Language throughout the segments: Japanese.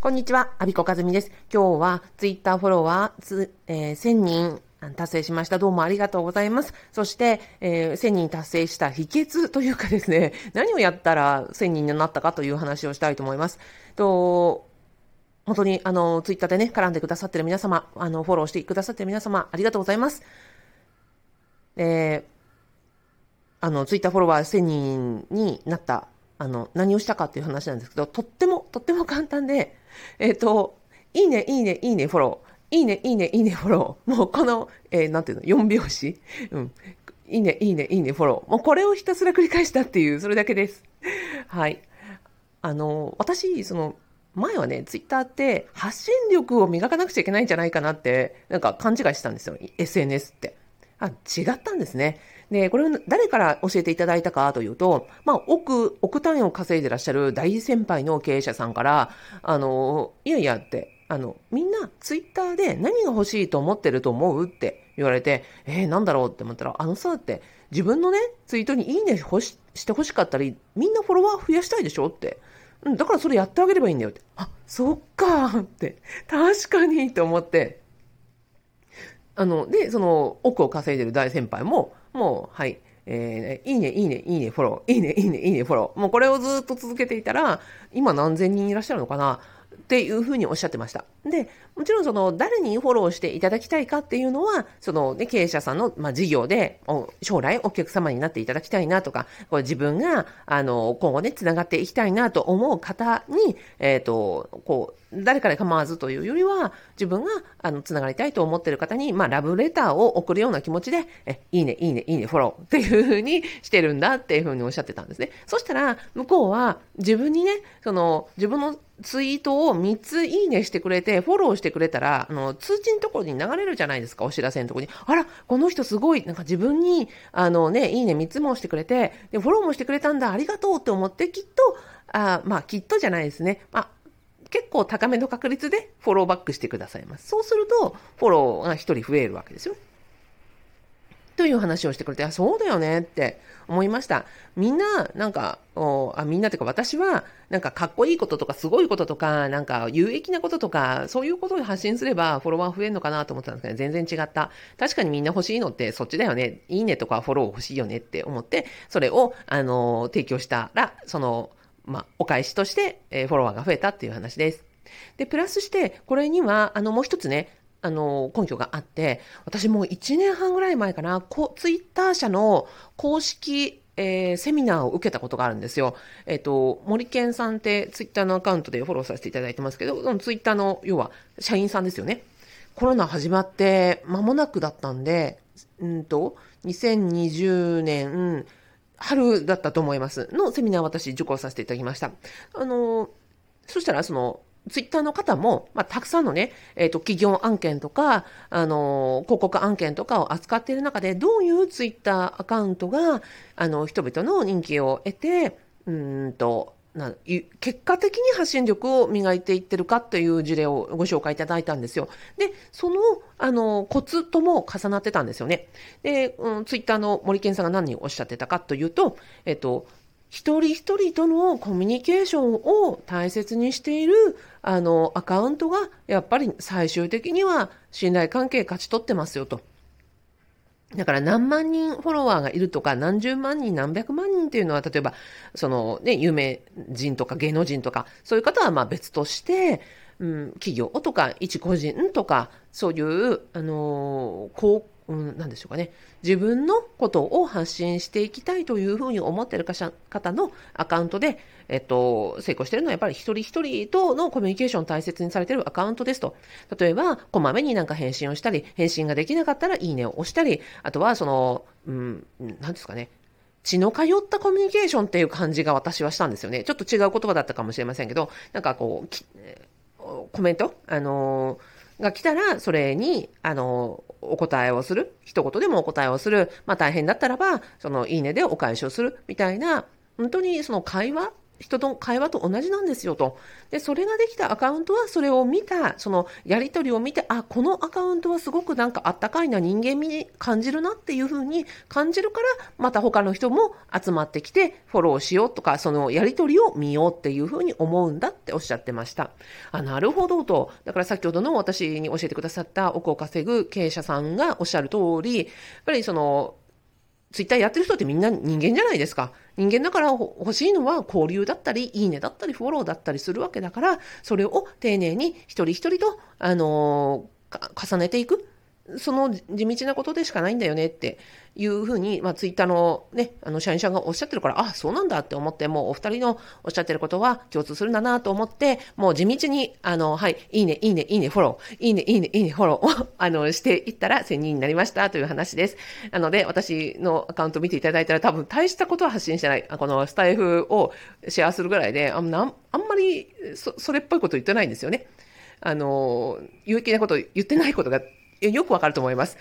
こんにちは、アビコカズミです。今日はツイッターフォロワーつ、えー、1000人達成しました。どうもありがとうございます。そして、えー、1000人達成した秘訣というかですね、何をやったら1000人になったかという話をしたいと思います。と本当に、あの、ツイッターでね、絡んでくださってる皆様、あの、フォローしてくださってる皆様、ありがとうございます。えー、あの、ツイッターフォロワー1000人になったあの、何をしたかっていう話なんですけど、とっても、とっても簡単で、えっ、ー、と、いいね、いいね、いいね、フォロー。いいね、いいね、いいね、フォロー。もうこの、えー、なんていうの、4拍子うん。いいね、いいね、いいね、フォロー。もうこれをひたすら繰り返したっていう、それだけです。はい。あの、私、その、前はね、ツイッターって発信力を磨かなくちゃいけないんじゃないかなって、なんか勘違いしたんですよ。SNS って。あ、違ったんですね。で、これを誰から教えていただいたかというと、まあ、億、億単位を稼いでらっしゃる大先輩の経営者さんから、あの、いやいやって、あの、みんなツイッターで何が欲しいと思ってると思うって言われて、えー、なんだろうって思ったら、あのさって、自分のね、ツイートにいいねしして欲しかったり、みんなフォロワー増やしたいでしょって。うん、だからそれやってあげればいいんだよって。あ、そっかーって。確かにって思って。あの、で、その、億を稼いでる大先輩も、もう、はい。えー、いいね、いいね、いいね、フォロー。いいね、いいね、いいね、フォロー。もうこれをずっと続けていたら、今何千人いらっしゃるのかな？っていうふうにおっしゃってました。で、もちろんその誰にフォローしていただきたいかっていうのは、その、ね、経営者さんの、ま、事業で将来お客様になっていただきたいなとか、これ自分が、あの、今後ね、つながっていきたいなと思う方に、えっ、と、こう、誰かで構わずというよりは、自分が、あの、つながりたいと思っている方に、まあ、ラブレターを送るような気持ちで、え、いいね、いいね、いいね、フォローっていうふうにしてるんだっていうふうにおっしゃってたんですね。そしたら、向こうは自分にね、その、自分のツイートを3ついいねしてくれて、フォローしてしてくれたら、あの、通知のところに流れるじゃないですか、お知らせのところに。あら、この人すごい、なんか自分に、あのね、いいね3つもしてくれて、で、フォローもしてくれたんだ、ありがとうって思って、きっと、あまあ、きっとじゃないですね。まあ、結構高めの確率でフォローバックしてくださいます。そうすると、フォローが1人増えるわけですよ。という話をしてくれて、あ、そうだよねって思いました。みんな、なんか、おあみんなというか私は、なんかかっこいいこととかすごいこととか、なんか有益なこととか、そういうことを発信すればフォロワー増えるのかなと思ったんですけど、全然違った。確かにみんな欲しいのってそっちだよね。いいねとかフォロー欲しいよねって思って、それを、あの、提供したら、その、まあ、お返しとして、え、フォロワーが増えたっていう話です。で、プラスして、これには、あの、もう一つね、あの、根拠があって、私もう1年半ぐらい前かな、こツイッター社の公式、えー、セミナーを受けたことがあるんですよ。えっ、ー、と、森健さんってツイッターのアカウントでフォローさせていただいてますけど、そのツイッターの、要は、社員さんですよね。コロナ始まって間もなくだったんで、うんと、2020年、春だったと思います。のセミナー私受講させていただきました。あの、そしたらその、ツイッターの方も、まあ、たくさんのね、えっ、ー、と、企業案件とか、あの、広告案件とかを扱っている中で、どういうツイッターアカウントが、あの、人々の人気を得て、うんと、な結果的に発信力を磨いていってるかという事例をご紹介いただいたんですよ。で、その、あの、コツとも重なってたんですよね。で、うん、ツイッターの森健さんが何をおっしゃってたかというと、えっと、一人一人とのコミュニケーションを大切にしているあのアカウントがやっぱり最終的には信頼関係勝ち取ってますよと。だから何万人フォロワーがいるとか何十万人何百万人っていうのは例えばそのね有名人とか芸能人とかそういう方はまあ別としてうん、企業とか一個人とかそういうあのこううん、なんでしょうかね。自分のことを発信していきたいというふうに思っている方のアカウントで、えっと、成功しているのはやっぱり一人一人とのコミュニケーションを大切にされているアカウントですと。例えば、こまめになんか返信をしたり、返信ができなかったらいいねを押したり、あとはその、うん、なんですかね。血の通ったコミュニケーションっていう感じが私はしたんですよね。ちょっと違う言葉だったかもしれませんけど、なんかこう、コメント？あのーが来たら、それに、あの、お答えをする。一言でもお答えをする。まあ大変だったらば、その、いいねでお返しをする。みたいな、本当にその会話人と会話と同じなんですよと。で、それができたアカウントは、それを見た、そのやりとりを見て、あ、このアカウントはすごくなんかあったかいな人間味に感じるなっていうふうに感じるから、また他の人も集まってきてフォローしようとか、そのやりとりを見ようっていうふうに思うんだっておっしゃってました。あ、なるほどと。だから先ほどの私に教えてくださった億を稼ぐ経営者さんがおっしゃる通り、やっぱりその、ツイッターやってる人ってみんな人間じゃないですか。人間だから欲しいのは交流だったり、いいねだったり、フォローだったりするわけだから、それを丁寧に一人一人と、あのー、重ねていく。その地道なことでしかないんだよねっていうふうに、まあ、ツイッターのね、あの、社員さんがおっしゃってるから、あ、そうなんだって思って、もうお二人のおっしゃってることは共通するんだなと思って、もう地道に、あの、はい、いいね、いいね、いいね、フォロー、いいね、いいね、いいね、フォローを、あの、していったら1000人になりましたという話です。なので、私のアカウント見ていただいたら多分大したことは発信してない。このスタイフをシェアするぐらいで、あんあんまりそそれっぽいこと言ってないんですよね。あの、有益なこと言ってないことがよくわかると思います。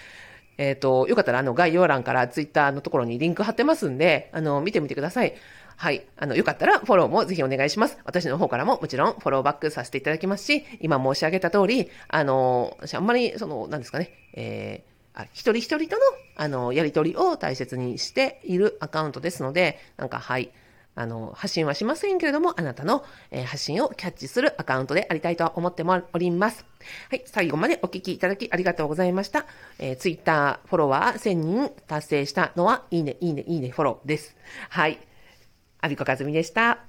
えっ、ー、と、よかったらあの概要欄からツイッターのところにリンク貼ってますんで、あの、見てみてください。はい。あの、よかったらフォローもぜひお願いします。私の方からももちろんフォローバックさせていただきますし、今申し上げた通り、あの、私あんまり、その、何ですかね、えー、あ一人一人との、あの、やりとりを大切にしているアカウントですので、なんか、はい。あの、発信はしませんけれども、あなたの、え、発信をキャッチするアカウントでありたいと思っております。はい、最後までお聞きいただきありがとうございました。えー、ツイッターフォロワー1000人達成したのは、いいね、いいね、いいね、フォローです。はい。アビコカズミでした。